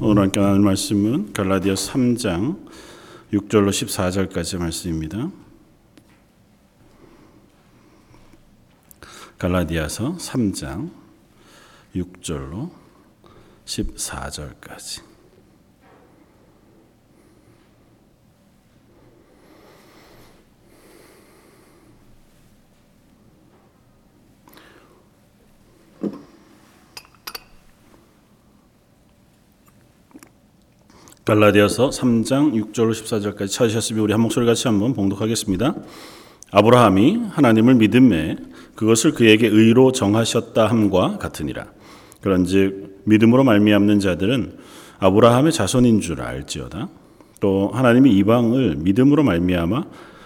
오늘 함께 나눌 말씀은 갈라디아 3장 6절로 14절까지 말씀입니다. 갈라디아서 3장 6절로 14절까지 갈라디아서 3장 6절로 14절까지 찾으셨으면 우리 한 목소리 같이 한번 봉독하겠습니다. 아브라함이 하나님을 믿음에 그것을 그에게 의로 정하셨다 함과 같으니라. 그런즉 믿음으로 말미암는 자들은 아브라함의 자손인 줄 알지어다. 또 하나님이 이방을 믿음으로 말미암아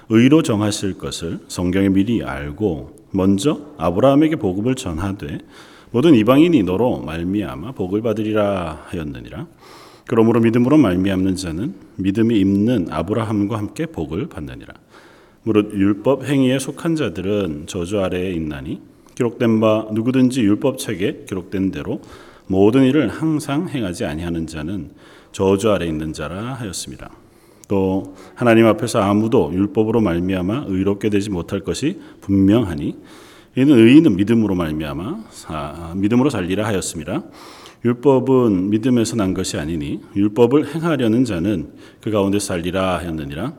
의로 정하실 것을 성경에 미리 알고 먼저 아브라함에게 복음을 전하되 모든 이방인이 너로 말미암아 복을 받으리라 하였느니라. 그러므로 믿음으로 말미암는 자는 믿음이 있는 아브라함과 함께 복을 받느니라. 무릇 율법 행위에 속한 자들은 저주 아래에 있나니 기록된 바 누구든지 율법 책에 기록된 대로 모든 일을 항상 행하지 아니하는 자는 저주 아래 있는 자라 하였습니다. 또 하나님 앞에서 아무도 율법으로 말미암아 의롭게 되지 못할 것이 분명하니 이는 의인은 믿음으로 말미암아 아, 믿음으로 살리라 하였습니다. 율법은 믿음에서 난 것이 아니니 율법을 행하려는 자는 그 가운데 살리라 하였느니라.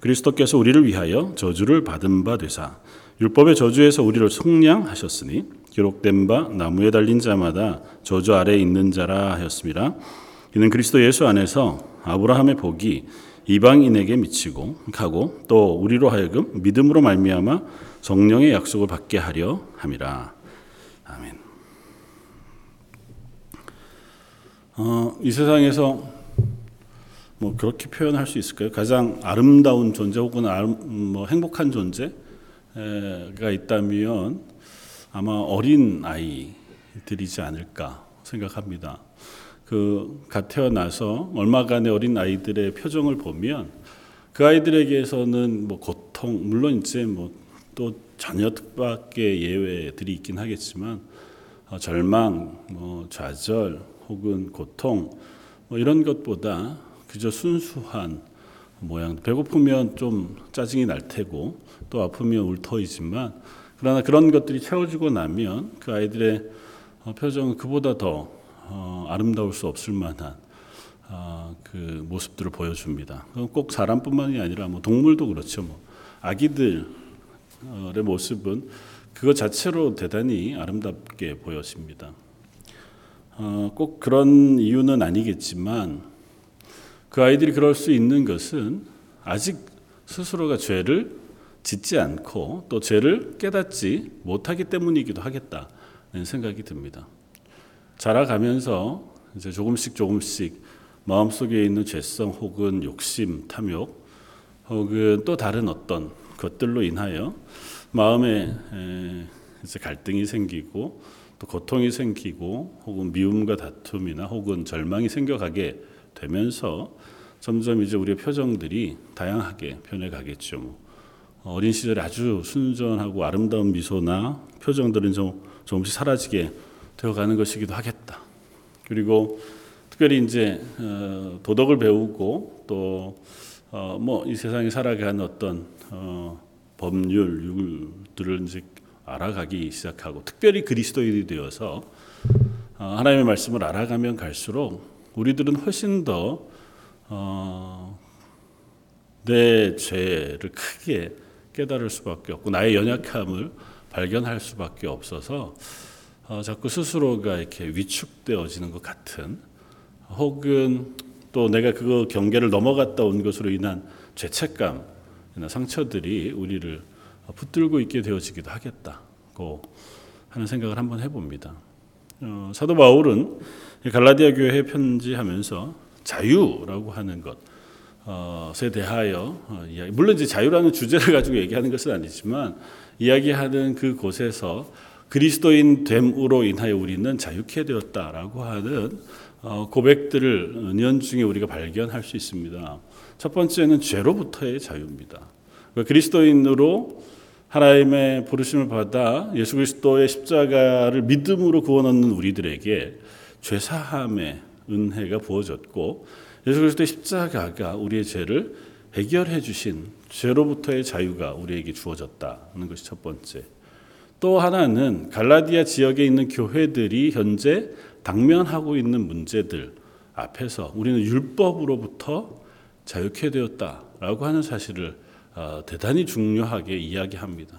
그리스도께서 우리를 위하여 저주를 받은 바 되사 율법의 저주에서 우리를 속량하셨으니 기록된 바 나무에 달린 자마다 저주 아래에 있는 자라 하였습니다. 이는 그리스도 예수 안에서 아브라함의 복이 이방인에게 미치고 가고 또 우리로 하여금 믿음으로 말미암아 성령의 약속을 받게 하려 함이라. 아멘. 어, 이 세상에서 뭐 그렇게 표현할 수 있을까요? 가장 아름다운 존재 혹은 아름, 뭐 행복한 존재가 있다면 아마 어린 아이들이지 않을까 생각합니다. 그갓 태어나서 얼마간의 어린 아이들의 표정을 보면 그 아이들에게서는 뭐 고통 물론 이제 뭐또 자녀 뜻밖의 예외들이 있긴 하겠지만 어, 절망, 뭐 좌절, 혹은 고통 뭐 이런 것보다 그저 순수한 모양. 배고프면 좀 짜증이 날 테고 또 아프면 울터이지만 그러나 그런 것들이 채워지고 나면 그 아이들의 어, 표정은 그보다 더 어, 아름다울 수 없을 만한 어, 그 모습들을 보여줍니다. 꼭 사람뿐만이 아니라 뭐 동물도 그렇죠. 뭐 아기들의 모습은 그것 자체로 대단히 아름답게 보여집니다. 어, 꼭 그런 이유는 아니겠지만 그 아이들이 그럴 수 있는 것은 아직 스스로가 죄를 짓지 않고 또 죄를 깨닫지 못하기 때문이기도 하겠다는 생각이 듭니다. 자라가면서 이제 조금씩 조금씩 마음속에 있는 죄성 혹은 욕심, 탐욕 혹은 또 다른 어떤 것들로 인하여 마음에 이제 갈등이 생기고 또 고통이 생기고 혹은 미움과 다툼이나 혹은 절망이 생겨가게 되면서 점점 이제 우리의 표정들이 다양하게 변해가겠죠. 뭐 어린 시절에 아주 순전하고 아름다운 미소나 표정들은 좀 조금씩 사라지게 되어가는 것이기도 하겠다. 그리고 특별히 이제 어, 도덕을 배우고 또 뭐이 어, 세상에 살아가는 어떤 어, 법률들을 이제 알아가기 시작하고 특별히 그리스도인이 되어서 어, 하나님의 말씀을 알아가면 갈수록 우리들은 훨씬 더 어, 내 죄를 크게 깨달을 수밖에 없고 나의 연약함을 발견할 수밖에 없어서 어, 자꾸 스스로가 이렇게 위축되어지는 것 같은 혹은 또 내가 그 경계를 넘어갔다 온 것으로 인한 죄책감이나 상처들이 우리를 붙들고 있게 되어지기도 하겠다고 하는 생각을 한번 해봅니다. 어, 사도 바울은 갈라디아 교회에 편지하면서 자유라고 하는 것에 어, 대하여 어, 물론 이제 자유라는 주제를 가지고 얘기하는 것은 아니지만 이야기하는 그 곳에서 그리스도인 됨으로 인하여 우리는 자유케 되었다라고 하는 어, 고백들을 은연 중에 우리가 발견할 수 있습니다. 첫 번째는 죄로부터의 자유입니다. 그리스도인으로 하나님의 부르심을 받아 예수 그리스도의 십자가를 믿음으로 구원 얻는 우리들에게 죄 사함의 은혜가 부어졌고 예수 그리스도의 십자가가 우리의 죄를 해결해 주신 죄로부터의 자유가 우리에게 주어졌다는 것이 첫 번째. 또 하나는 갈라디아 지역에 있는 교회들이 현재 당면하고 있는 문제들 앞에서 우리는 율법으로부터 자유케 되었다라고 하는 사실을 어, 대단히 중요하게 이야기합니다.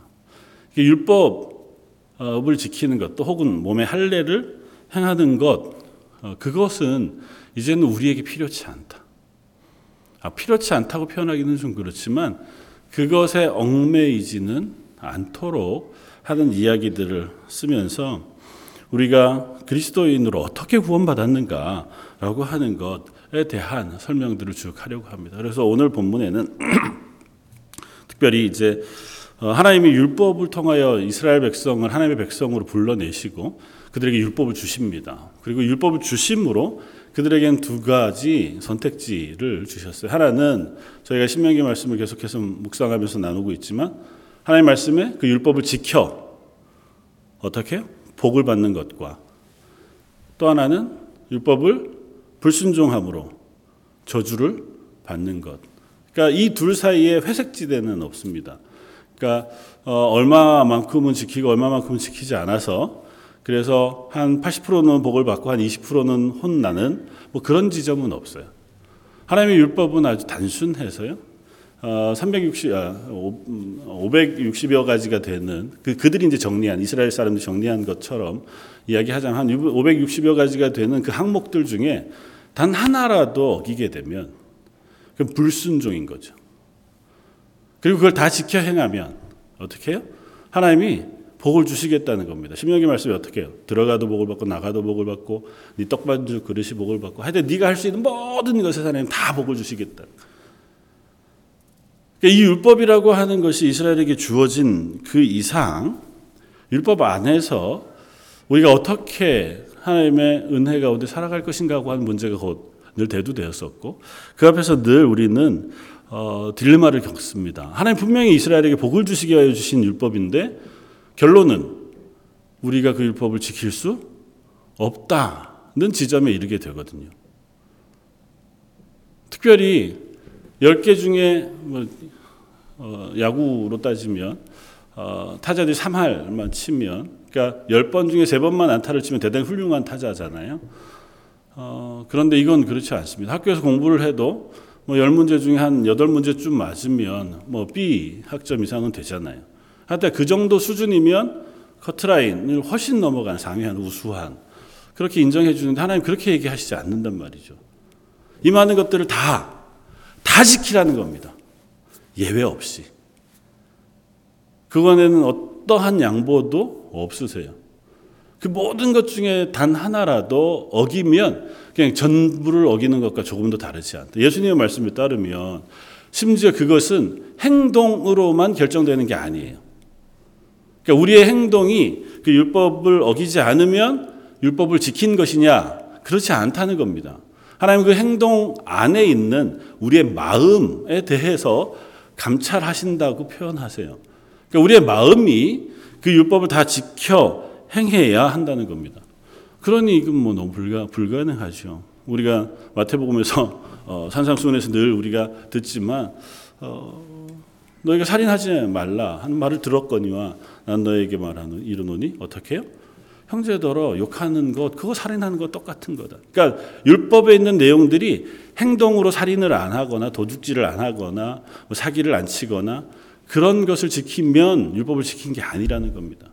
율법을 지키는 것, 또 혹은 몸의 할례를 행하는 것, 어, 그것은 이제는 우리에게 필요치 않다. 아, 필요치 않다고 표현하기는 좀 그렇지만 그것에 얽매이지는 않도록 하는 이야기들을 쓰면서 우리가 그리스도인으로 어떻게 구원받았는가라고 하는 것에 대한 설명들을 쭉 하려고 합니다. 그래서 오늘 본문에는 특별히 이제 어, 하나님이 율법을 통하여 이스라엘 백성을 하나님의 백성으로 불러내시고 그들에게 율법을 주십니다. 그리고 율법을 주심으로 그들에겐 두 가지 선택지를 주셨어요. 하나는 저희가 신명기 말씀을 계속해서 묵상하면서 나누고 있지만 하나님 말씀에 그 율법을 지켜 어떻게 복을 받는 것과 또 하나는 율법을 불순종함으로 저주를 받는 것. 그러니까 이 둘 사이에 회색지대는 없습니다. 그러니까 어, 얼마만큼은 지키고 얼마만큼은 지키지 않아서 그래서 한 80%는 복을 받고 한 20%는 혼나는 뭐 그런 지점은 없어요. 하나님의 율법은 아주 단순해서요. 어, 360, 아, 560여 가지가 되는 그, 그들이 이제 정리한 이스라엘 사람들이 정리한 것처럼 이야기하자면 한 560여 가지가 되는 그 항목들 중에 단 하나라도 어기게 되면 그 불순종인 거죠. 그리고 그걸 다 지켜 행하면 어떻게 해요? 하나님이 복을 주시겠다는 겁니다. 신명기 말씀이 어떻게 해요? 들어가도 복을 받고 나가도 복을 받고 네 떡반주 그릇이 복을 받고 하여튼 네가 할 수 있는 모든 것에 하나님 다 복을 주시겠다. 그러니까 이 율법이라고 하는 것이 이스라엘에게 주어진 그 이상 율법 안에서 우리가 어떻게 하나님의 은혜 가운데 살아갈 것인가 하고 하는 문제가 늘 대두되었었고 그 앞에서 늘 우리는 어, 딜레마를 겪습니다. 하나님 분명히 이스라엘에게 복을 주시게 하여 주신 율법인데 결론은 우리가 그 율법을 지킬 수 없다는 지점에 이르게 되거든요. 특별히 10개 중에 뭐, 어, 야구로 따지면 어, 타자들이 3할만 치면 그러니까 10번 중에 3번만 안타를 치면 대단히 훌륭한 타자잖아요. 어, 그런데 이건 그렇지 않습니다. 학교에서 공부를 해도 뭐 10문제 중에 한 8문제쯤 맞으면 뭐 B 학점 이상은 되잖아요. 하여튼 그 정도 수준이면 커트라인을 훨씬 넘어간 상위한 우수한 그렇게 인정해 주는데 하나님 그렇게 얘기하시지 않는단 말이죠. 이 많은 것들을 다, 다 지키라는 겁니다. 예외 없이. 그간에는 어떠한 양보도 없으세요. 그 모든 것 중에 단 하나라도 어기면 그냥 전부를 어기는 것과 조금 더 다르지 않다. 예수님의 말씀에 따르면 심지어 그것은 행동으로만 결정되는 게 아니에요. 그러니까 우리의 행동이 그 율법을 어기지 않으면 율법을 지킨 것이냐? 그렇지 않다는 겁니다. 하나님 그 행동 안에 있는 우리의 마음에 대해서 감찰하신다고 표현하세요. 그러니까 우리의 마음이 그 율법을 다 지켜 행해야 한다는 겁니다. 그러니 이건 뭐 너무 불가, 불가능하죠. 우리가 마태복음에서 어, 산상수훈에서 늘 우리가 듣지만 어, 너희가 살인하지 말라 하는 말을 들었거니와 난 너에게 말하는 이르노니 어떻게 해요? 형제더러 욕하는 것 그거 살인하는 것 똑같은 거다. 그러니까 율법에 있는 내용들이 행동으로 살인을 안 하거나 도둑질을 안 하거나 뭐 사기를 안 치거나 그런 것을 지키면 율법을 지킨 게 아니라는 겁니다.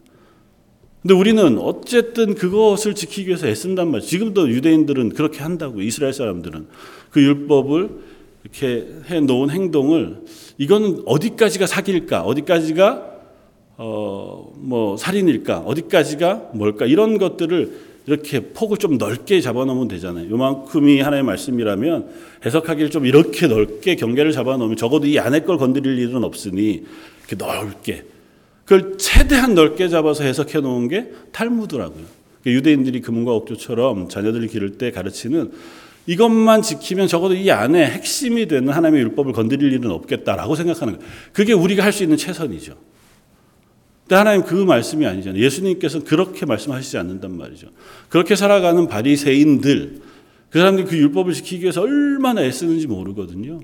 근데 우리는 어쨌든 그것을 지키기 위해서 애쓴단 말이죠. 지금도 유대인들은 그렇게 한다고 이스라엘 사람들은 그 율법을 이렇게 해 놓은 행동을 이거는 어디까지가 사기일까? 어디까지가 어 뭐 살인일까? 어디까지가 뭘까? 이런 것들을 이렇게 폭을 좀 넓게 잡아놓으면 되잖아요. 요만큼이 하나의 말씀이라면 해석하기를 좀 이렇게 넓게 경계를 잡아놓으면 적어도 이 안에 걸 건드릴 일은 없으니 이렇게 넓게 그걸 최대한 넓게 잡아서 해석해 놓은 게 탈무드라고요. 그러니까 유대인들이 금은과 옥조처럼 자녀들을 기를 때 가르치는 이것만 지키면 적어도 이 안에 핵심이 되는 하나님의 율법을 건드릴 일은 없겠다라고 생각하는 거예요. 그게 우리가 할 수 있는 최선이죠. 근데 하나님 그 말씀이 아니잖아요. 예수님께서는 그렇게 말씀하시지 않는단 말이죠. 그렇게 살아가는 바리새인들 그 사람들이 그 율법을 지키기 위해서 얼마나 애쓰는지 모르거든요.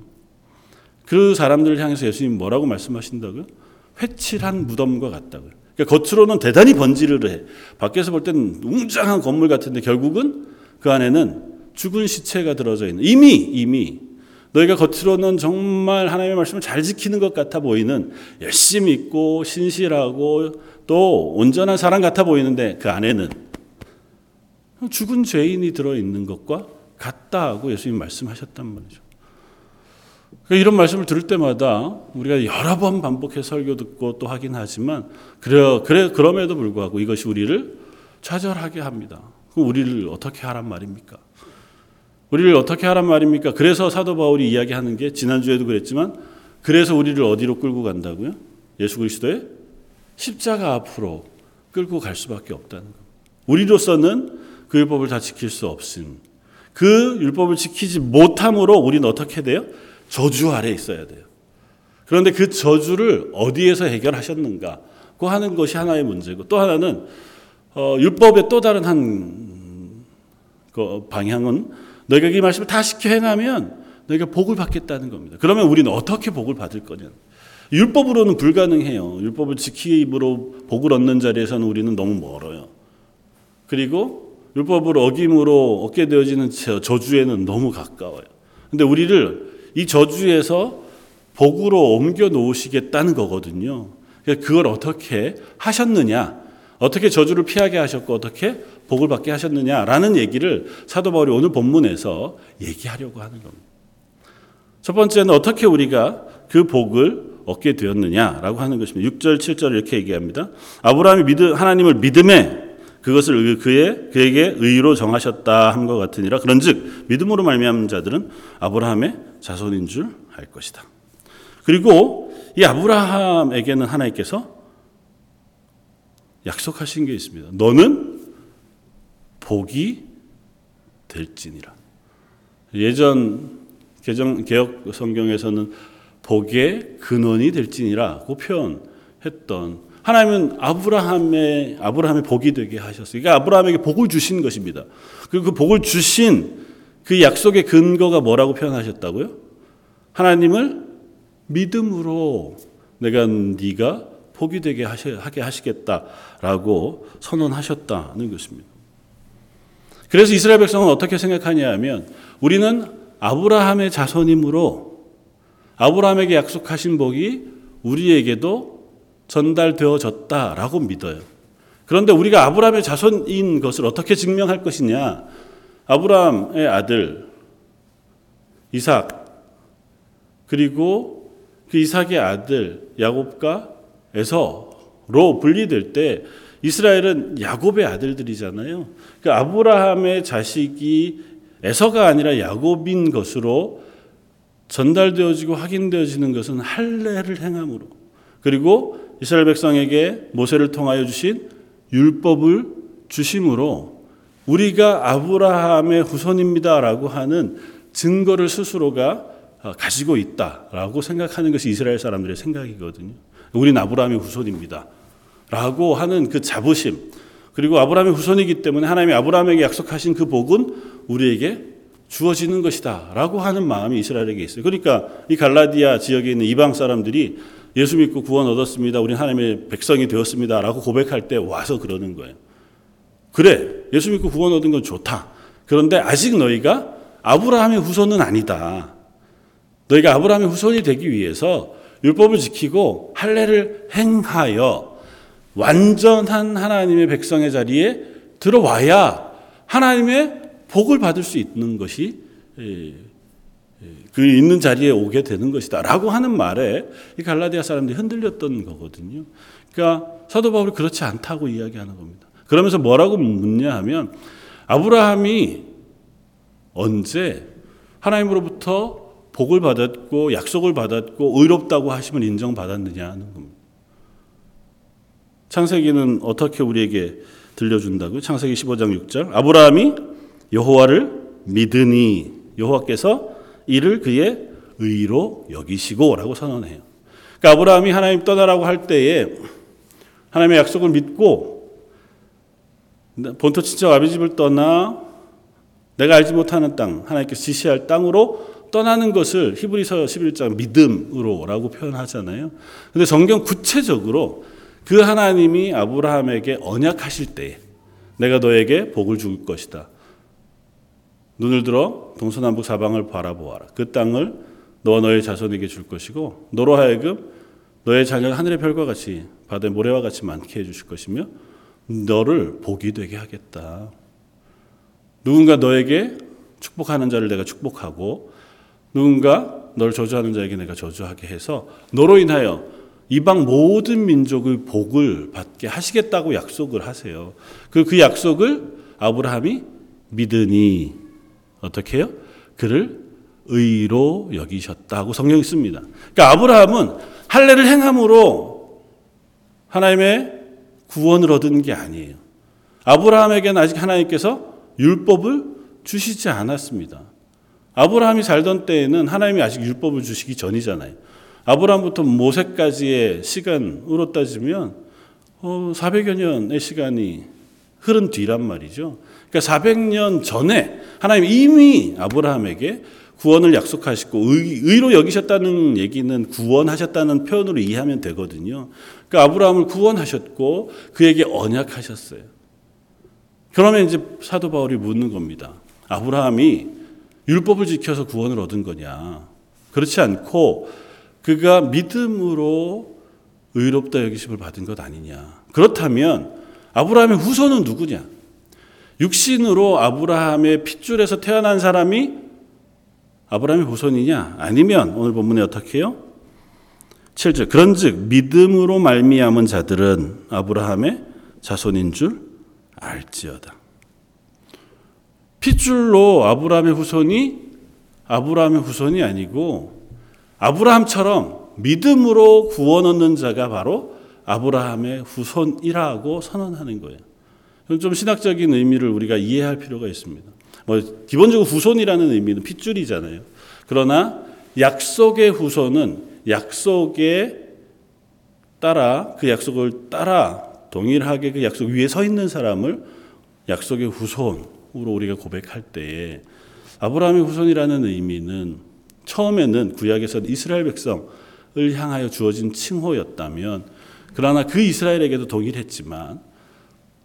그 사람들을 향해서 예수님 뭐라고 말씀하신다고요? 회칠한 무덤과 같다고요. 그러니까 겉으로는 대단히 번지르르 해. 밖에서 볼 때는 웅장한 건물 같은데 결국은 그 안에는 죽은 시체가 들어져 있는 이미 이미 너희가 겉으로는 정말 하나님의 말씀을 잘 지키는 것 같아 보이는 열심히 있고 신실하고 또 온전한 사람 같아 보이는데 그 안에는 죽은 죄인이 들어 있는 것과 같다고 예수님 말씀하셨단 말이죠. 그러니까 이런 말씀을 들을 때마다 우리가 여러 번 반복해 설교 듣고 또 하긴 하지만 그래 그래 그럼에도 불구하고 이것이 우리를 좌절하게 합니다. 그럼 우리를 어떻게 하란 말입니까? 우리를 어떻게 하란 말입니까? 그래서 사도 바울이 이야기하는 게 지난주에도 그랬지만 그래서 우리를 어디로 끌고 간다고요? 예수 그리스도의 십자가 앞으로 끌고 갈 수밖에 없다는 겁니다. 우리로서는 그 율법을 다 지킬 수 없음. 그 율법을 지키지 못함으로 우리는 어떻게 돼요? 저주 아래 있어야 돼요. 그런데 그 저주를 어디에서 해결하셨는가? 그 하는 것이 하나의 문제고 또 하나는 어, 율법의 또 다른 한 그 방향은 너희가 이 말씀을 다 지켜 행하면 너희가 복을 받겠다는 겁니다. 그러면 우리는 어떻게 복을 받을 거냐? 율법으로는 불가능해요. 율법을 지킴으로 복을 얻는 자리에서는 우리는 너무 멀어요. 그리고 율법을 어김으로 얻게 되어지는 저주에는 너무 가까워요. 근데 우리를 이 저주에서 복으로 옮겨 놓으시겠다는 거거든요. 그러니까 그걸 어떻게 하셨느냐? 어떻게 저주를 피하게 하셨고 어떻게 복을 받게 하셨느냐라는 얘기를 사도 바울이 오늘 본문에서 얘기하려고 하는 겁니다. 첫 번째는 어떻게 우리가 그 복을 얻게 되었느냐라고 하는 것입니다. 6절, 7절 이렇게 얘기합니다. 아브라함이 믿음, 하나님을 믿음에 그것을 그의 그에게 의로 정하셨다 함과 같으니라. 그런즉 믿음으로 말미암은 자들은 아브라함의 자손인 줄 알 것이다. 그리고 이 아브라함에게는 하나님께서 약속하신 게 있습니다. 너는 복이 될지니라. 예전 개정 개혁 성경에서는 복의 근원이 될지니라고 표현했던 하나님은 아브라함의 아브라함의 복이 되게 하셨어요. 그러니까 아브라함에게 복을 주신 것입니다. 그리고 그 복을 주신 그 약속의 근거가 뭐라고 표현하셨다고요? 하나님을 믿음으로 내가 네가 복이 되게 하게 하시겠다라고 선언하셨다는 것입니다. 그래서 이스라엘 백성은 어떻게 생각하냐 하면 우리는 아브라함의 자손이므로 아브라함에게 약속하신 복이 우리에게도 전달되어졌다라고 믿어요. 그런데 우리가 아브라함의 자손인 것을 어떻게 증명할 것이냐? 아브라함의 아들 이삭 그리고 그 이삭의 아들 야곱과 에서로 분리될 때 이스라엘은 야곱의 아들들이잖아요. 그 아브라함의 자식이 에서가 아니라 야곱인 것으로 전달되어지고 확인되어지는 것은 할례를 행함으로 그리고 이스라엘 백성에게 모세를 통하여 주신 율법을 주심으로 우리가 아브라함의 후손입니다라고 하는 증거를 스스로가 가지고 있다라고 생각하는 것이 이스라엘 사람들의 생각이거든요. 우리는 아브라함의 후손입니다. 라고 하는 그 자부심. 그리고 아브라함의 후손이기 때문에 하나님이 아브라함에게 약속하신 그 복은 우리에게 주어지는 것이다. 라고 하는 마음이 이스라엘에게 있어요. 그러니까 이 갈라디아 지역에 있는 이방 사람들이 예수 믿고 구원 얻었습니다. 우리 하나님의 백성이 되었습니다. 라고 고백할 때 와서 그러는 거예요. 그래. 예수 믿고 구원 얻은 건 좋다. 그런데 아직 너희가 아브라함의 후손은 아니다. 너희가 아브라함의 후손이 되기 위해서 율법을 지키고 할례를 행하여 완전한 하나님의 백성의 자리에 들어와야 하나님의 복을 받을 수 있는 것이 그 있는 자리에 오게 되는 것이다 라고 하는 말에 이 갈라디아 사람들이 흔들렸던 거거든요. 그러니까 사도 바울이 그렇지 않다고 이야기하는 겁니다. 그러면서 뭐라고 묻냐 하면 아브라함이 언제 하나님으로부터 복을 받았고 약속을 받았고 의롭다고 하심을 인정받았느냐 하는 겁니다. 창세기는 어떻게 우리에게 들려준다고요? 창세기 15장 6절. 아브라함이 여호와를 믿으니 여호와께서 이를 그의 의로 여기시고라고 선언해요. 그러니까 아브라함이 하나님 떠나라고 할 때에 하나님의 약속을 믿고 본토 친척 아비 집을 떠나 내가 알지 못하는 땅, 하나님께서 지시할 땅으로 떠나는 것을 히브리서 11장 믿음으로라고 표현하잖아요. 근데 성경 구체적으로 그 하나님이 아브라함에게 언약하실 때에 내가 너에게 복을 줄 것이다. 눈을 들어 동서남북 사방을 바라보아라. 그 땅을 너와 너의 자손에게 줄 것이고 너로 하여금 너의 자녀가 하늘의 별과 같이 바다의 모래와 같이 많게 해주실 것이며 너를 복이 되게 하겠다. 누군가 너에게 축복하는 자를 내가 축복하고 누군가 너를 저주하는 자에게 내가 저주하게 해서 너로 인하여 이방 모든 민족의 복을 받게 하시겠다고 약속을 하세요. 그, 그 약속을 아브라함이 믿으니 어떻게 해요? 그를 의로 여기셨다고 성경이 씁니다. 그러니까 아브라함은 할례를 행함으로 하나님의 구원을 얻은 게 아니에요. 아브라함에게는 아직 하나님께서 율법을 주시지 않았습니다. 아브라함이 살던 때에는 하나님이 아직 율법을 주시기 전이잖아요. 아브라함부터 모세까지의 시간으로 따지면 어, 400여 년의 시간이 흐른 뒤란 말이죠. 그러니까 400년 전에 하나님 이미 아브라함에게 구원을 약속하시고 의, 로 여기셨다는 얘기는 구원하셨다는 표현으로 이해하면 되거든요. 그러니까 아브라함을 구원하셨고 그에게 언약하셨어요. 그러면 이제 사도 바울이 묻는 겁니다. 아브라함이 율법을 지켜서 구원을 얻은 거냐? 그렇지 않고 그가 믿음으로 의롭다 여기심을 받은 것 아니냐? 그렇다면 아브라함의 후손은 누구냐? 육신으로 아브라함의 핏줄에서 태어난 사람이 아브라함의 후손이냐? 아니면 오늘 본문에 어떻게 해요? 7절 그런즉 믿음으로 말미암은 자들은 아브라함의 자손인 줄 알지어다. 핏줄로 아브라함의 후손이 아브라함의 후손이 아니고 아브라함처럼 믿음으로 구원 얻는 자가 바로 아브라함의 후손이라고 선언하는 거예요. 좀 신학적인 의미를 우리가 이해할 필요가 있습니다. 뭐 기본적으로 후손이라는 의미는 핏줄이잖아요. 그러나 약속의 후손은 약속에 따라 그 약속을 따라 동일하게 그 약속 위에 서 있는 사람을 약속의 후손으로 우리가 고백할 때에 아브라함의 후손이라는 의미는 처음에는 구약에서 이스라엘 백성을 향하여 주어진 칭호였다면 그러나 그 이스라엘에게도 동일했지만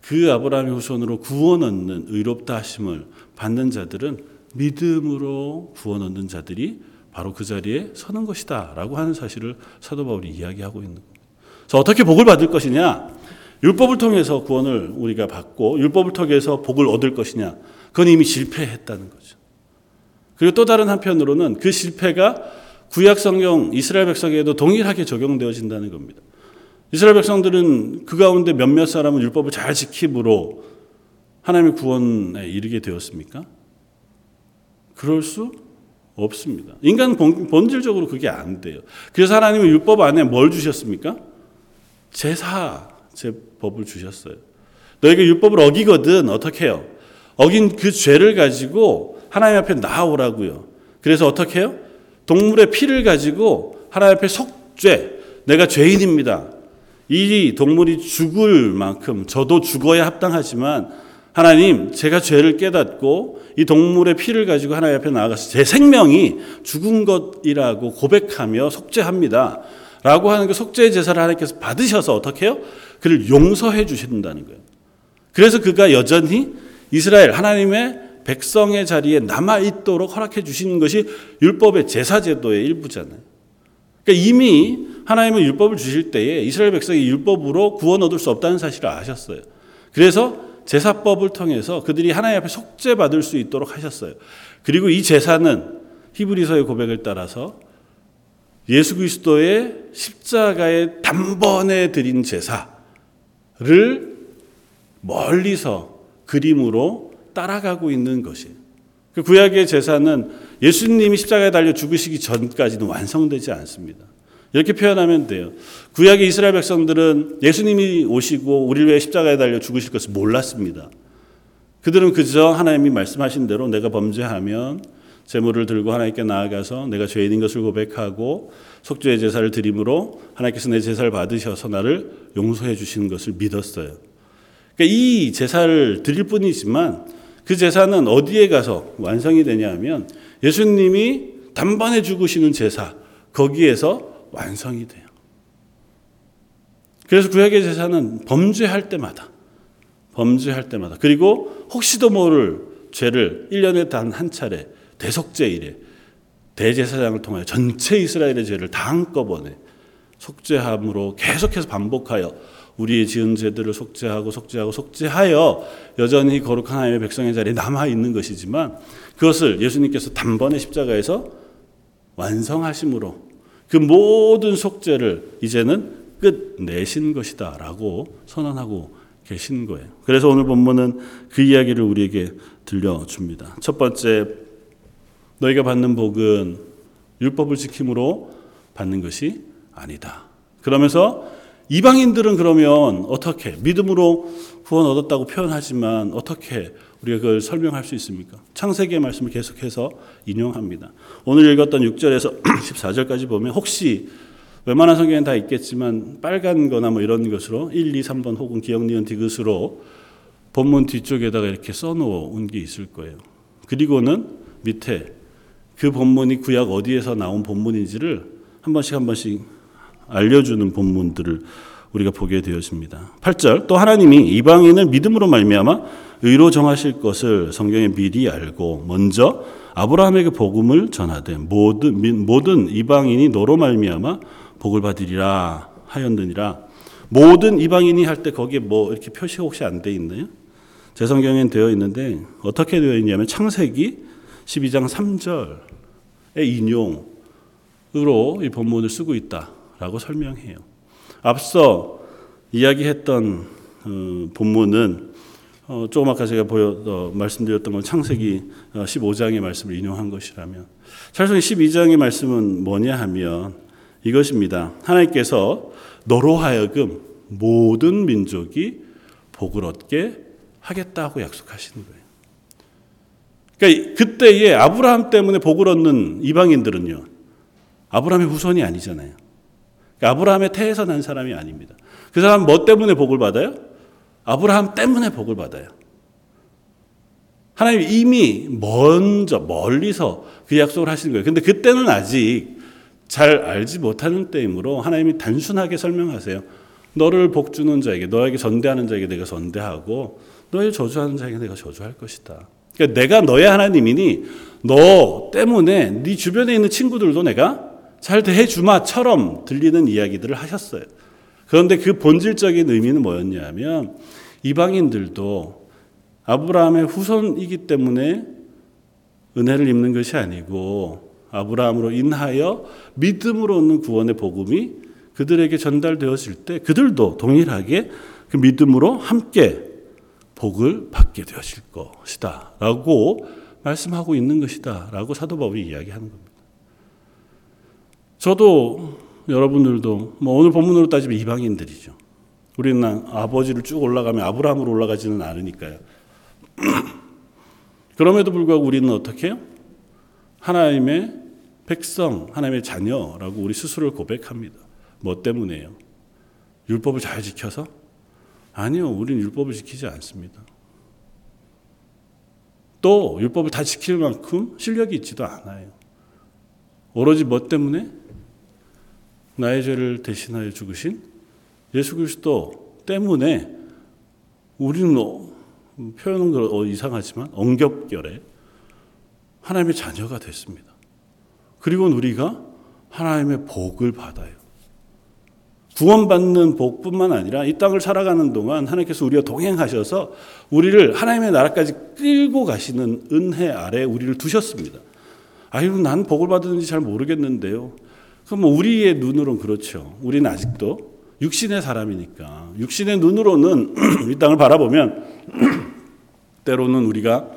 그 아브라함의 후손으로 구원 얻는 의롭다 하심을 받는 자들은 믿음으로 구원 얻는 자들이 바로 그 자리에 서는 것이다라고 하는 사실을 사도 바울이 이야기하고 있는 겁니다. 어떻게 복을 받을 것이냐? 율법을 통해서 구원을 우리가 받고 율법을 통해서 복을 얻을 것이냐? 그건 이미 실패했다는 거죠. 그리고 또 다른 한편으로는 그 실패가 구약 성경 이스라엘 백성에도 동일하게 적용되어진다는 겁니다. 이스라엘 백성들은 그 가운데 몇몇 사람은 율법을 잘 지킴으로 하나님의 구원에 이르게 되었습니까? 그럴 수 없습니다. 인간 본질적으로 그게 안 돼요. 그래서 하나님은 율법 안에 뭘 주셨습니까? 제사, 제 법을 주셨어요. 너에게 율법을 어기거든 어떻게 해요? 어긴 그 죄를 가지고 하나님 앞에 나오라고요. 그래서 어떻게 해요? 동물의 피를 가지고 하나님 앞에 속죄, 내가 죄인입니다. 이 동물이 죽을 만큼 저도 죽어야 합당하지만 하나님 제가 죄를 깨닫고 이 동물의 피를 가지고 하나님 앞에 나아가서 제 생명이 죽은 것이라고 고백하며 속죄합니다. 라고 하는 그 속죄의 제사를 하나님께서 받으셔서 어떻게 해요? 그를 용서해 주신다는 거예요. 그래서 그가 여전히 이스라엘 하나님의 백성의 자리에 남아 있도록 허락해 주시는 것이 율법의 제사 제도의 일부잖아요. 그러니까 이미 하나님은 율법을 주실 때에 이스라엘 백성이 율법으로 구원 얻을 수 없다는 사실을 아셨어요. 그래서 제사법을 통해서 그들이 하나님 앞에 속죄 받을 수 있도록 하셨어요. 그리고 이 제사는 히브리서의 고백을 따라서 예수 그리스도의 십자가의 단번에 드린 제사를 멀리서 그림으로 따라가고 있는 것이에요. 그 구약의 제사는 예수님이 십자가에 달려 죽으시기 전까지는 완성되지 않습니다. 이렇게 표현하면 돼요. 구약의 이스라엘 백성들은 예수님이 오시고 우리를 위해 십자가에 달려 죽으실 것을 몰랐습니다. 그들은 그저 하나님이 말씀하신 대로 내가 범죄하면 제물을 들고 하나님께 나아가서 내가 죄인인 것을 고백하고 속죄의 제사를 드림으로 하나님께서 내 제사를 받으셔서 나를 용서해 주시는 것을 믿었어요. 그러니까 이 제사를 드릴 뿐이지만 그 제사는 어디에 가서 완성이 되냐 하면 예수님이 단번에 죽으시는 제사 거기에서 완성이 돼요. 그래서 구약의 제사는 범죄할 때마다 범죄할 때마다 그리고 혹시도 모를 죄를 1년에 단 한 차례 대속죄일에 대제사장을 통하여 전체 이스라엘의 죄를 다 한꺼번에 속죄함으로 계속해서 반복하여 우리의 지은 죄들을 속죄하고 속죄하고 속죄하여 여전히 거룩한 하나님의 백성의 자리에 남아 있는 것이지만 그것을 예수님께서 단번에 십자가에서 완성하심으로 그 모든 속죄를 이제는 끝내신 것이다 라고 선언하고 계신 거예요. 그래서 오늘 본문은 그 이야기를 우리에게 들려줍니다. 첫 번째, 너희가 받는 복은 율법을 지킴으로 받는 것이 아니다. 그러면서 이방인들은 그러면 어떻게 믿음으로 구원 얻었다고 표현하지만 어떻게 우리가 그걸 설명할 수 있습니까? 창세기의 말씀을 계속해서 인용합니다. 오늘 읽었던 6절에서 14절까지 보면 혹시 웬만한 성경엔 다 있겠지만 빨간 거나 뭐 이런 것으로 1, 2, 3번 혹은 기억, 니은, 디귿으로 본문 뒤쪽에다가 이렇게 써놓은 게 있을 거예요. 그리고는 밑에 그 본문이 구약 어디에서 나온 본문인지를 한 번씩 한 번씩 알려주는 본문들을 우리가 보게 되었습니다. 8절 또 하나님이 이방인을 믿음으로 말미암아 의로 정하실 것을 성경에 미리 알고 먼저 아브라함에게 복음을 전하되 모든 모든 이방인이 너로 말미암아 복을 받으리라 하였느니라. 모든 이방인이 할 때 거기에 뭐 이렇게 표시가 혹시 안 돼 있나요? 제 성경엔 되어 있는데 어떻게 되어 있냐면 창세기 12장 3절의 인용으로 이 본문을 쓰고 있다라고 설명해요. 앞서 이야기했던 어, 본문은 어, 조금 아까 제가 보여 어, 말씀드렸던 건 창세기 15장의 말씀을 인용한 것이라면 차라리 12장의 말씀은 뭐냐 하면 이것입니다. 하나님께서 너로 하여금 모든 민족이 복을 얻게 하겠다고 약속하시는 거예요. 그러니까 그때에 아브라함 때문에 복을 얻는 이방인들은요. 아브라함의 후손이 아니잖아요. 그러니까 아브라함의 태에서 난 사람이 아닙니다. 그 사람 뭐 때문에 복을 받아요? 아브라함 때문에 복을 받아요. 하나님 이미 먼저 멀리서 그 약속을 하시는 거예요. 근데 그때는 아직 잘 알지 못하는 때이므로 하나님이 단순하게 설명하세요. 너를 복 주는 자에게 너에게 전대하는 자에게 내가 전대하고 너를 저주하는 자에게 내가 저주할 것이다. 그러니까 내가 너의 하나님이니 너 때문에 네 주변에 있는 친구들도 내가 잘 대해 주마처럼 들리는 이야기들을 하셨어요. 그런데 그 본질적인 의미는 뭐였냐면 이방인들도 아브라함의 후손이기 때문에 은혜를 입는 것이 아니고 아브라함으로 인하여 믿음으로 얻는 구원의 복음이 그들에게 전달되었을 때 그들도 동일하게 그 믿음으로 함께 복을 받게 되어질 것이다. 라고 말씀하고 있는 것이다. 라고 사도 바울이 이야기하는 겁니다. 저도 여러분들도 뭐 오늘 본문으로 따지면 이방인들이죠. 우리는 아버지를 쭉 올라가면 아브라함으로 올라가지는 않으니까요. 그럼에도 불구하고 우리는 어떻게 해요? 하나님의 백성, 하나님의 자녀라고 우리 스스로를 고백합니다. 뭐 때문에요? 율법을 잘 지켜서? 아니요, 우리는 율법을 지키지 않습니다. 또 율법을 다 지킬 만큼 실력이 있지도 않아요. 오로지 뭐 때문에? 나의 죄를 대신하여 죽으신 예수 그리스도 때문에 우리는 어, 표현은 어, 이상하지만 엉겹결에 하나님의 자녀가 됐습니다. 그리고 우리가 하나님의 복을 받아요. 구원받는 복뿐만 아니라 이 땅을 살아가는 동안 하나님께서 우리와 동행하셔서 우리를 하나님의 나라까지 끌고 가시는 은혜 아래 우리를 두셨습니다. 아유, 난 복을 받았는지 잘 모르겠는데요. 그럼 뭐 우리의 눈으로는 그렇죠. 우리는 아직도 육신의 사람이니까 육신의 눈으로는 이 땅을 바라보면 때로는 우리가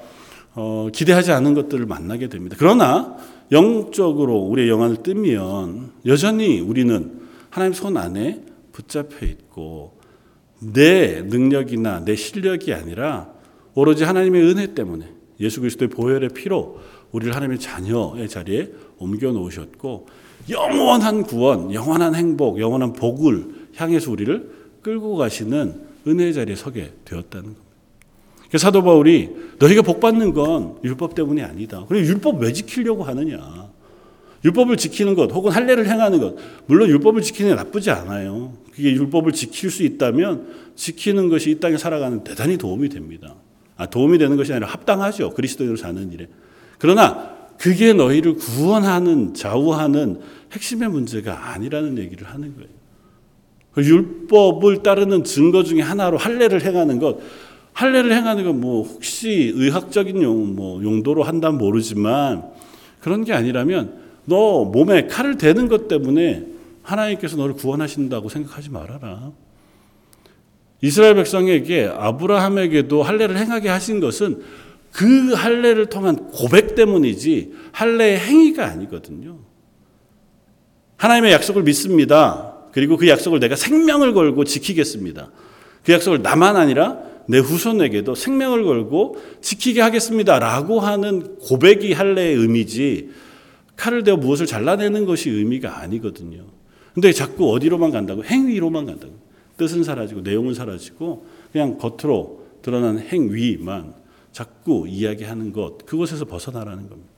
어, 기대하지 않은 것들을 만나게 됩니다. 그러나 영적으로 우리의 영안을 뜨면 여전히 우리는 하나님 손 안에 붙잡혀 있고 내 능력이나 내 실력이 아니라 오로지 하나님의 은혜 때문에 예수 그리스도의 보혈의 피로 우리를 하나님의 자녀의 자리에 옮겨 놓으셨고 영원한 구원, 영원한 행복, 영원한 복을 향해서 우리를 끌고 가시는 은혜의 자리에 서게 되었다는 겁니다. 그 사도 바울이 너희가 복 받는 건 율법 때문이 아니다. 그리고 율법 왜 지키려고 하느냐? 율법을 지키는 것 혹은 할례를 행하는 것 물론 율법을 지키는 게 나쁘지 않아요. 그게 율법을 지킬 수 있다면 지키는 것이 이 땅에 살아가는 대단히 도움이 됩니다. 아, 도움이 되는 것이 아니라 합당하죠. 그리스도인으로 사는 일에. 그러나 그게 너희를 구원하는 좌우하는 핵심의 문제가 아니라는 얘기를 하는 거예요. 그 율법을 따르는 증거 중에 하나로 할례를 행하는 것 할례를 행하는 건 뭐 혹시 의학적인 용, 뭐 용도로 한다면 모르지만 그런 게 아니라면 너 몸에 칼을 대는 것 때문에 하나님께서 너를 구원하신다고 생각하지 말아라. 이스라엘 백성에게 아브라함에게도 할례를 행하게 하신 것은 그 할례를 통한 고백 때문이지 할례의 행위가 아니거든요. 하나님의 약속을 믿습니다. 그리고 그 약속을 내가 생명을 걸고 지키겠습니다. 그 약속을 나만 아니라 내 후손에게도 생명을 걸고 지키게 하겠습니다. 라고 하는 고백이 할례의 의미지 칼을 대어 무엇을 잘라내는 것이 의미가 아니거든요. 근데 자꾸 어디로만 간다고? 행위로만 간다고. 뜻은 사라지고 내용은 사라지고 그냥 겉으로 드러난 행위만 자꾸 이야기하는 것 그것에서 벗어나라는 겁니다.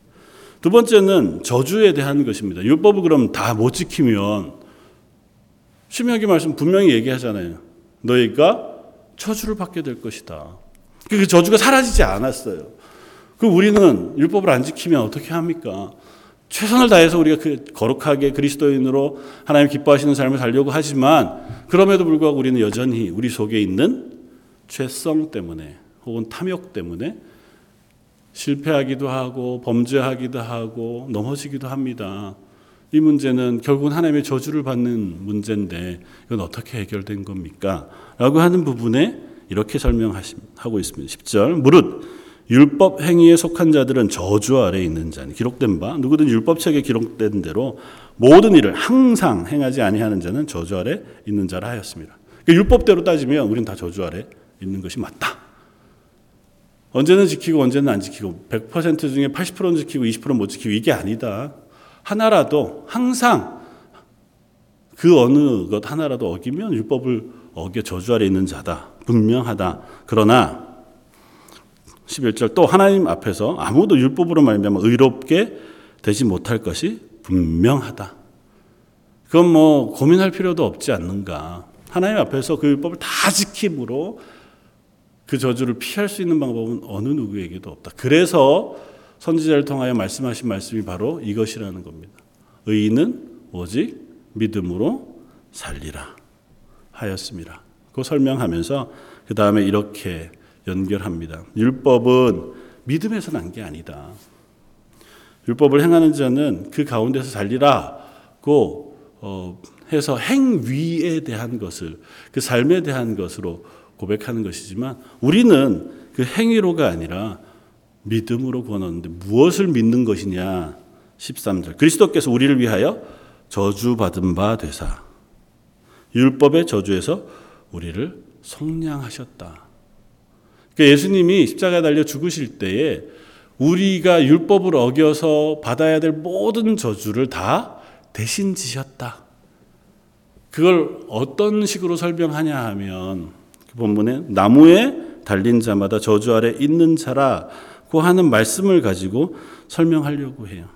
두 번째는 저주에 대한 것입니다. 율법을 그럼 다 못 지키면 신명기 말씀 분명히 얘기하잖아요. 너희가 저주를 받게 될 것이다. 그 저주가 사라지지 않았어요. 그 우리는 율법을 안 지키면 어떻게 합니까? 최선을 다해서 우리가 그 거룩하게 그리스도인으로 하나님 기뻐하시는 삶을 살려고 하지만 그럼에도 불구하고 우리는 여전히 우리 속에 있는 죄성 때문에 혹은 탐욕 때문에 실패하기도 하고 범죄하기도 하고 넘어지기도 합니다. 이 문제는 결국은 하나님의 저주를 받는 문제인데 이건 어떻게 해결된 겁니까? 라고 하는 부분에 이렇게 설명하고 있습니다. 10절 무릇 율법 행위에 속한 자들은 저주 아래 있는 자니 기록된 바 누구든 율법책에 기록된 대로 모든 일을 항상 행하지 아니하는 자는 저주 아래 있는 자라 하였습니다. 그러니까 율법대로 따지면 우리는 다 저주 아래 있는 것이 맞다. 언제는 지키고 언제는 안 지키고 100% 중에 80%는 지키고 20%는 못 지키고 이게 아니다. 하나라도 항상 그 어느 것 하나라도 어기면 율법을 어겨 저주 아래 있는 자다. 분명하다. 그러나 11절 또 하나님 앞에서 아무도 율법으로 말미암아 의롭게 되지 못할 것이 분명하다. 그건 뭐 고민할 필요도 없지 않는가. 하나님 앞에서 그 율법을 다 지킴으로 그 저주를 피할 수 있는 방법은 어느 누구에게도 없다. 그래서 선지자를 통하여 말씀하신 말씀이 바로 이것이라는 겁니다. 의인은 오직 믿음으로 살리라 하였습니다. 그 설명하면서 그 다음에 이렇게 연결합니다. 율법은 믿음에서 난 게 아니다. 율법을 행하는 자는 그 가운데서 살리라고 어, 해서 행위에 대한 것을 그 삶에 대한 것으로 고백하는 것이지만 우리는 그 행위로가 아니라 믿음으로 구원하는데 무엇을 믿는 것이냐 13절 그리스도께서 우리를 위하여 저주받은 바 되사 율법의 저주에서 우리를 속량하셨다. 그러니까 예수님이 십자가에 달려 죽으실 때에 우리가 율법을 어겨서 받아야 될 모든 저주를 다 대신 지셨다. 그걸 어떤 식으로 설명하냐 하면 그 본문에 나무에 달린 자마다 저주 아래 있는 자라 고 하는 말씀을 가지고 설명하려고 해요.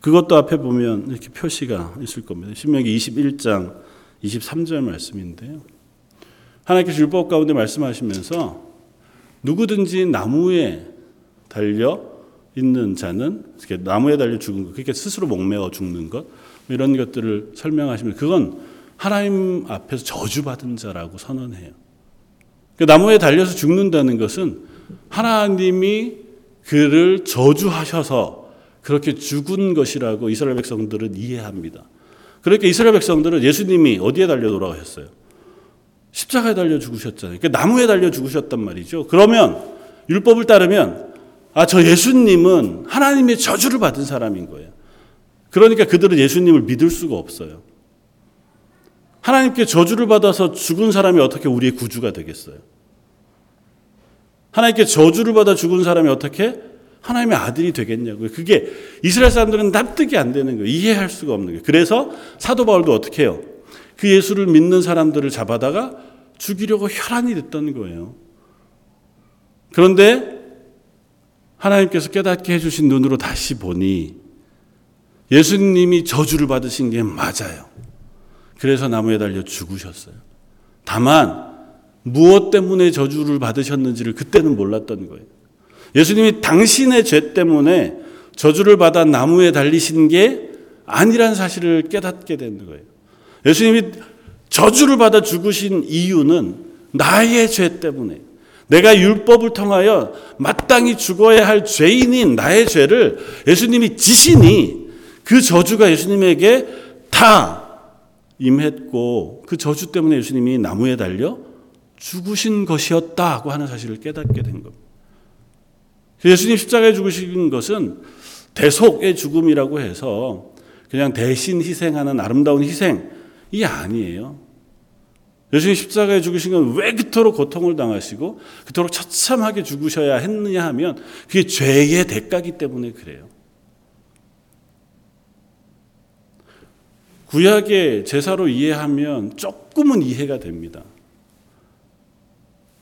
그것도 앞에 보면 이렇게 표시가 있을 겁니다. 신명기 21장 23절 말씀인데요. 하나님께서 율법 가운데 말씀하시면서 누구든지 나무에 달려 있는 자는 나무에 달려 죽은 것, 그렇게 스스로 목매어 죽는 것 이런 것들을 설명하시면 그건 하나님 앞에서 저주받은 자라고 선언해요. 그 나무에 달려서 죽는다는 것은 하나님이 그를 저주하셔서 그렇게 죽은 것이라고 이스라엘 백성들은 이해합니다. 그러니까 이스라엘 백성들은 예수님이 어디에 달려 돌아가셨어요? 십자가에 달려 죽으셨잖아요. 그러니까 나무에 달려 죽으셨단 말이죠. 그러면 율법을 따르면 아, 저 예수님은 하나님의 저주를 받은 사람인 거예요. 그러니까 그들은 예수님을 믿을 수가 없어요. 하나님께 저주를 받아서 죽은 사람이 어떻게 우리의 구주가 되겠어요? 하나님께 저주를 받아 죽은 사람이 어떻게 하나님의 아들이 되겠냐고요. 그게 이스라엘 사람들은 납득이 안 되는 거예요. 이해할 수가 없는 거예요. 그래서 사도 바울도 어떻게 해요? 그 예수를 믿는 사람들을 잡아다가 죽이려고 혈안이 됐던 거예요. 그런데 하나님께서 깨닫게 해주신 눈으로 다시 보니 예수님이 저주를 받으신 게 맞아요. 그래서 나무에 달려 죽으셨어요. 다만 무엇 때문에 저주를 받으셨는지를 그때는 몰랐던 거예요. 예수님이 당신의 죄 때문에 저주를 받아 나무에 달리신 게 아니란 사실을 깨닫게 된 거예요. 예수님이 저주를 받아 죽으신 이유는 나의 죄 때문에 내가 율법을 통하여 마땅히 죽어야 할 죄인인 나의 죄를 예수님이 지시니 그 저주가 예수님에게 다 임했고 그 저주 때문에 예수님이 나무에 달려 죽으신 것이었다고 하는 사실을 깨닫게 된 겁니다. 예수님 십자가에 죽으신 것은 대속의 죽음이라고 해서 그냥 대신 희생하는 아름다운 희생이 아니에요. 예수님 십자가에 죽으신 건 왜 그토록 고통을 당하시고 그토록 처참하게 죽으셔야 했느냐 하면 그게 죄의 대가기 때문에 그래요. 구약의 제사로 이해하면 조금은 이해가 됩니다.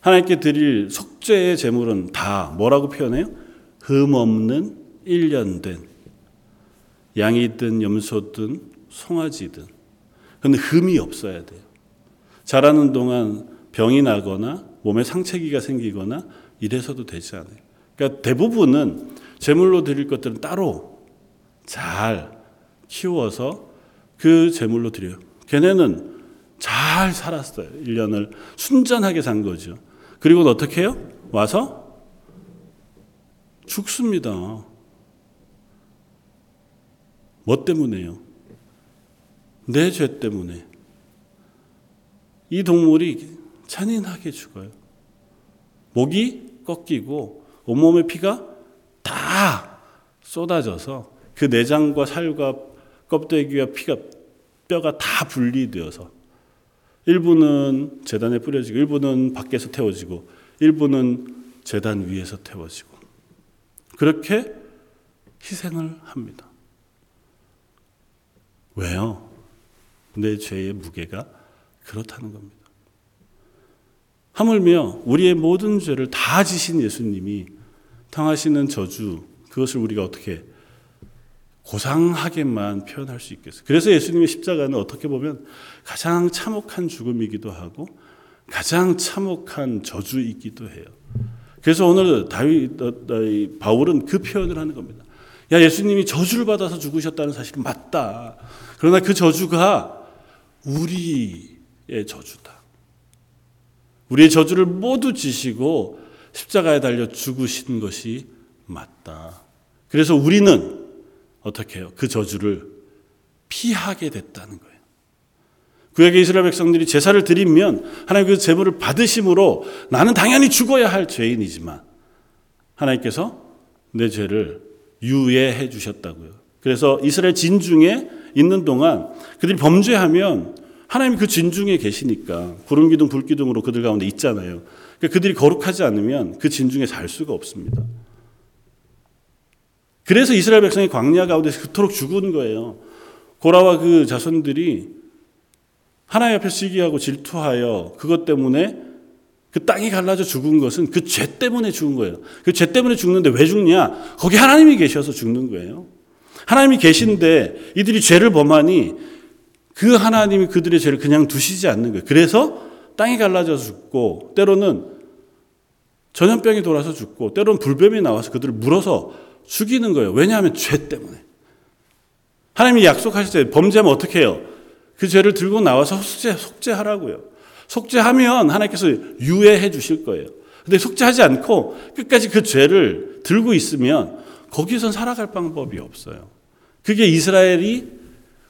하나님께 드릴 속죄의 제물은 다 뭐라고 표현해요? 흠 없는 1년 된 양이든 염소든 송아지든 근데 흠이 없어야 돼요. 자라는 동안 병이 나거나 몸에 상처기가 생기거나 이래서도 되지 않아요. 그러니까 대부분은 제물로 드릴 것들은 따로 잘 키워서 그 제물로 드려요. 걔네는 잘 살았어요. 1년을 순전하게 산 거죠. 그리고 어떻게 해요? 와서 죽습니다. 뭐 때문에요? 내 죄 때문에. 이 동물이 잔인하게 죽어요. 목이 꺾이고 온몸의 피가 다 쏟아져서 그 내장과 살과 껍데기와 피가 뼈가 다 분리되어서 일부는 재단에 뿌려지고 일부는 밖에서 태워지고 일부는 재단 위에서 태워지고 그렇게 희생을 합니다. 왜요? 내 죄의 무게가 그렇다는 겁니다. 하물며 우리의 모든 죄를 다 지신 예수님이 당하시는 저주 그것을 우리가 어떻게 고상하게만 표현할 수 있겠어요. 그래서 예수님의 십자가는 어떻게 보면 가장 참혹한 죽음이기도 하고 가장 참혹한 저주이기도 해요. 그래서 오늘 다윗 어, 어, 바울은 그 표현을 하는 겁니다. 야 예수님이 저주를 받아서 죽으셨다는 사실은 맞다. 그러나 그 저주가 우리의 저주다. 우리의 저주를 모두 지시고 십자가에 달려 죽으신 것이 맞다. 그래서 우리는 어떻게 해요? 그 저주를 피하게 됐다는 거예요. 구약의 이스라엘 백성들이 제사를 드리면 하나님 그 제물을 받으심으로 나는 당연히 죽어야 할 죄인이지만 하나님께서 내 죄를 유예해 주셨다고요. 그래서 이스라엘 진중에 있는 동안 그들이 범죄하면 하나님이 그 진중에 계시니까 구름 기둥 불 기둥으로 그들 가운데 있잖아요. 그러니까 그들이 거룩하지 않으면 그 진중에 살 수가 없습니다. 그래서 이스라엘 백성이 광야 가운데서 그토록 죽은 거예요. 고라와 그 자손들이 하나님 앞에 시기하고 질투하여 그것 때문에 그 땅이 갈라져 죽은 것은 그 죄 때문에 죽은 거예요. 그 죄 때문에 죽는데 왜 죽냐? 거기 하나님이 계셔서 죽는 거예요. 하나님이 계신데 이들이 죄를 범하니 그 하나님이 그들의 죄를 그냥 두시지 않는 거예요. 그래서 땅이 갈라져서 죽고 때로는 전염병이 돌아서 죽고 때로는 불뱀이 나와서 그들을 물어서 죽이는 거예요. 왜냐하면 죄 때문에. 하나님이 약속하실 때 범죄하면 어떻게 해요? 그 죄를 들고 나와서 속죄, 속죄하라고요. 속죄하면 하나님께서 유예해 주실 거예요. 근데 속죄하지 않고 끝까지 그 죄를 들고 있으면 거기선 살아갈 방법이 없어요. 그게 이스라엘이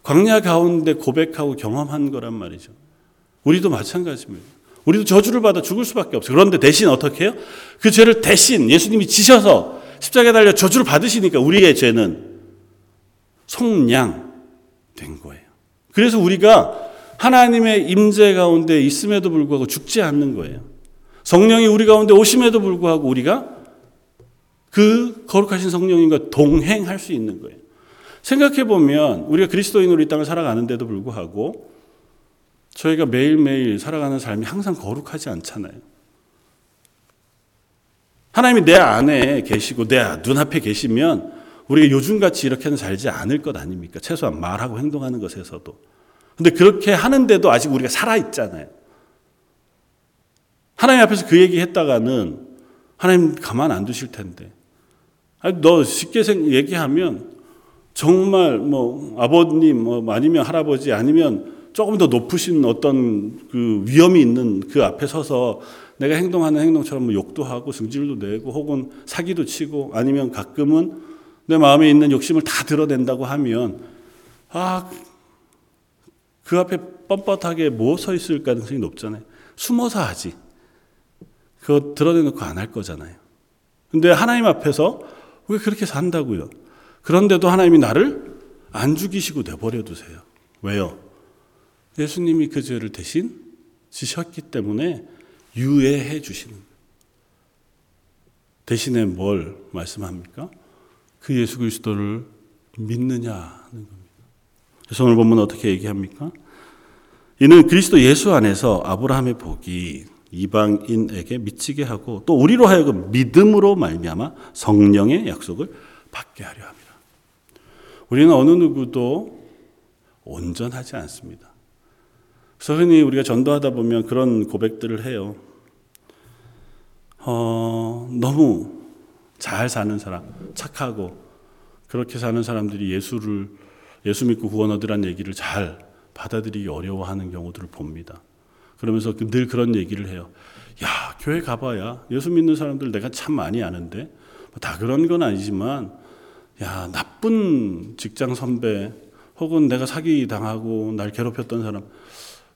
광야 가운데 고백하고 경험한 거란 말이죠. 우리도 마찬가지입니다. 우리도 저주를 받아 죽을 수밖에 없어요. 그런데 대신 어떻게 해요? 그 죄를 대신 예수님이 지셔서 십자가에 달려 저주를 받으시니까 우리의 죄는 속량된 거예요. 그래서 우리가 하나님의 임재 가운데 있음에도 불구하고 죽지 않는 거예요. 성령이 우리 가운데 오심에도 불구하고 우리가 그 거룩하신 성령님과 동행할 수 있는 거예요. 생각해 보면 우리가 그리스도인으로 이 땅을 살아가는데도 불구하고 저희가 매일매일 살아가는 삶이 항상 거룩하지 않잖아요. 하나님이 내 안에 계시고 내 눈앞에 계시면 우리가 요즘같이 이렇게는 살지 않을 것 아닙니까? 최소한 말하고 행동하는 것에서도. 근데 그렇게 하는데도 아직 우리가 살아있잖아요. 하나님 앞에서 그 얘기 했다가는 하나님 가만 안 두실 텐데. 아니, 너 쉽게 얘기하면 정말 뭐 아버님 뭐 아니면 할아버지 아니면 조금 더 높으신 어떤 그 위험이 있는 그 앞에 서서 내가 행동하는 행동처럼 뭐 욕도 하고 승질도 내고 혹은 사기도 치고 아니면 가끔은 내 마음에 있는 욕심을 다 드러낸다고 하면 아, 그 앞에 뻣뻣하게 뭐 서 있을 가능성이 높잖아요. 숨어서 하지. 그거 드러내놓고 안 할 거잖아요. 근데 하나님 앞에서 왜 그렇게 산다고요? 그런데도 하나님이 나를 안 죽이시고 내버려 두세요. 왜요? 예수님이 그 죄를 대신 지셨기 때문에 유예해 주시는 거예요. 대신에 뭘 말씀합니까? 그 예수 그리스도를 믿느냐는 겁니다. 그래서 오늘 본문 어떻게 얘기합니까? 이는 그리스도 예수 안에서 아브라함의 복이 이방인에게 미치게 하고 또 우리로 하여금 믿음으로 말미암아 성령의 약속을 받게 하려 합니다. 우리는 어느 누구도 온전하지 않습니다. 그래서 흔히 우리가 전도하다 보면 그런 고백들을 해요. 어, 너무 잘 사는 사람, 착하고 그렇게 사는 사람들이 예수를 예수 믿고 구원 얻으란 얘기를 잘 받아들이기 어려워하는 경우들을 봅니다. 그러면서 그늘 그런 얘기를 해요. 야, 교회 가봐야 예수 믿는 사람들 내가 참 많이 아는데 뭐다 그런 건 아니지만 야, 나쁜 직장 선배 혹은 내가 사기 당하고 날 괴롭혔던 사람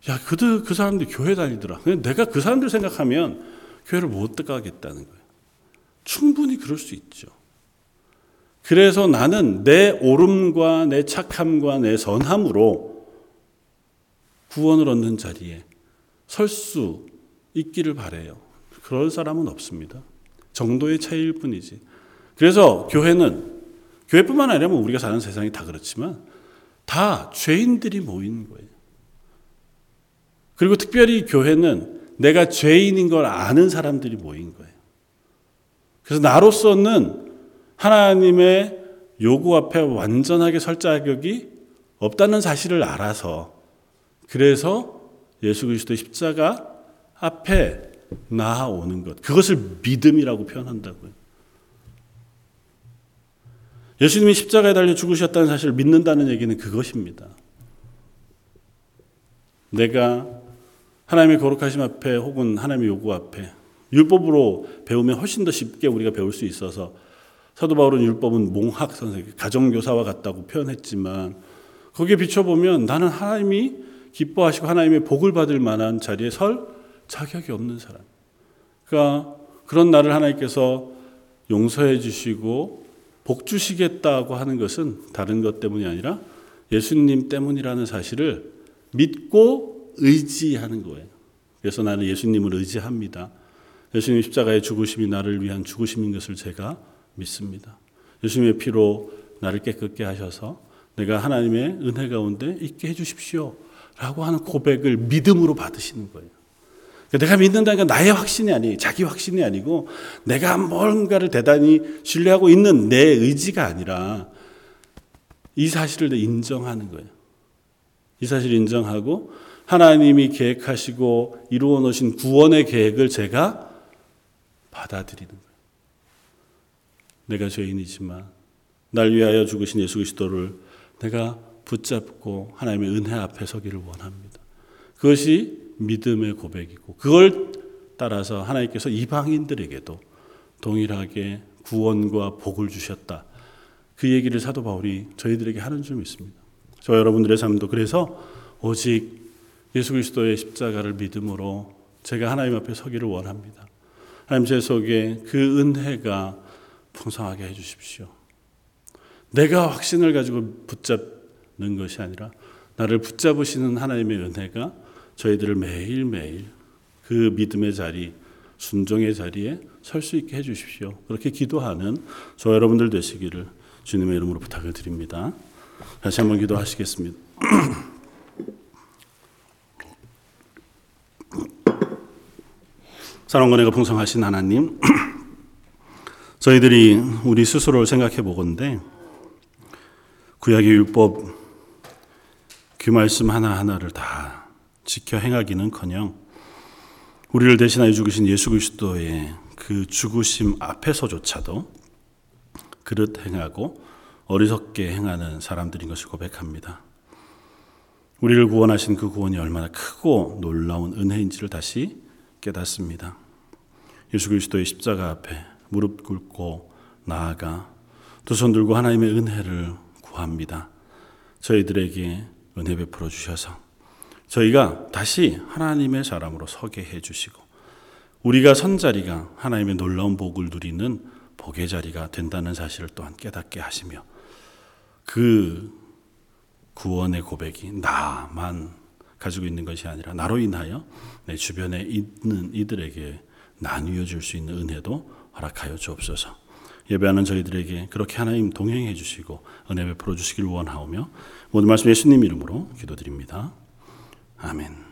야, 그들, 그 사람들 교회 다니더라. 내가 그 사람들 생각하면 교회를 못 가겠다는 거예요. 충분히 그럴 수 있죠. 그래서 나는 내 옳음과 내 착함과 내 선함으로 구원을 얻는 자리에 설 수 있기를 바래요. 그럴 사람은 없습니다. 정도의 차이일 뿐이지. 그래서 교회는 교회뿐만 아니라 뭐 우리가 사는 세상이 다 그렇지만 다 죄인들이 모이는 거예요. 그리고 특별히 교회는 내가 죄인인 걸 아는 사람들이 모인 거예요. 그래서 나로서는 하나님의 요구 앞에 완전하게 설 자격이 없다는 사실을 알아서 그래서 예수 그리스도의 십자가 앞에 나아오는 것. 그것을 믿음이라고 표현한다고요. 예수님이 십자가에 달려 죽으셨다는 사실을 믿는다는 얘기는 그것입니다. 내가 하나님의 거룩하심 앞에 혹은 하나님의 요구 앞에 율법으로 배우면 훨씬 더 쉽게 우리가 배울 수 있어서 사도 바울은 율법은 몽학 선생, 가정교사와 같다고 표현했지만 거기에 비춰보면 나는 하나님이 기뻐하시고 하나님의 복을 받을 만한 자리에 설 자격이 없는 사람. 그러니까 그런 나를 하나님께서 용서해 주시고 복 주시겠다고 하는 것은 다른 것 때문이 아니라 예수님 때문이라는 사실을 믿고 의지하는 거예요. 그래서 나는 예수님을 의지합니다. 예수님 십자가의 죽으심이 나를 위한 죽으심인 것을 제가 믿습니다. 예수님의 피로 나를 깨끗게 하셔서 내가 하나님의 은혜 가운데 있게 해주십시오. 라고 하는 고백을 믿음으로 받으시는 거예요. 그러니까 내가 믿는다는 건 나의 확신이 아니, 자기 확신이 아니고 내가 뭔가를 대단히 신뢰하고 있는 내 의지가 아니라 이 사실을 인정하는 거예요. 이 사실을 인정하고 하나님이 계획하시고 이루어 놓으신 구원의 계획을 제가 받아들이는 거예요. 내가 죄인이지만 날 위하여 죽으신 예수 그리스도를 내가 붙잡고 하나님의 은혜 앞에 서기를 원합니다. 그것이 믿음의 고백이고 그걸 따라서 하나님께서 이방인들에게도 동일하게 구원과 복을 주셨다. 그 얘기를 사도 바울이 저희들에게 하는 줄 믿습니다. 저 여러분들의 삶도 그래서 오직 예수 그리스도의 십자가를 믿음으로 제가 하나님 앞에 서기를 원합니다. 하나님 제 속에 그 은혜가 풍성하게 해 주십시오. 내가 확신을 가지고 붙잡는 것이 아니라 나를 붙잡으시는 하나님의 은혜가 저희들을 매일매일 그 믿음의 자리, 순종의 자리에 설 수 있게 해 주십시오. 그렇게 기도하는 저 여러분들 되시기를 주님의 이름으로 부탁을 드립니다. 다시 한번 기도하시겠습니다. 사랑과 내가 풍성하신 하나님, 저희들이 우리 스스로를 생각해 보건데 구약의 율법 그 말씀 하나하나를 다 지켜 행하기는 커녕 우리를 대신하여 죽으신 예수 그리스도의 그 죽으심 앞에서조차도 그릇 행하고 어리석게 행하는 사람들인 것을 고백합니다. 우리를 구원하신 그 구원이 얼마나 크고 놀라운 은혜인지를 다시 깨닫습니다. 예수 그리스도의 십자가 앞에 무릎 꿇고 나아가 두 손 들고 하나님의 은혜를 구합니다. 저희들에게 은혜 베풀어 주셔서 저희가 다시 하나님의 사람으로 서게 해 주시고 우리가 선 자리가 하나님의 놀라운 복을 누리는 복의 자리가 된다는 사실을 또한 깨닫게 하시며 그 구원의 고백이 나만 가지고 있는 것이 아니라 나로 인하여 내 주변에 있는 이들에게 나누어 줄 수 있는 은혜도 허락하여 주옵소서. 예배하는 저희들에게 그렇게 하나님 동행해 주시고 은혜 베풀어 주시길 원하오며 모든 말씀 예수님 이름으로 기도드립니다. 아멘.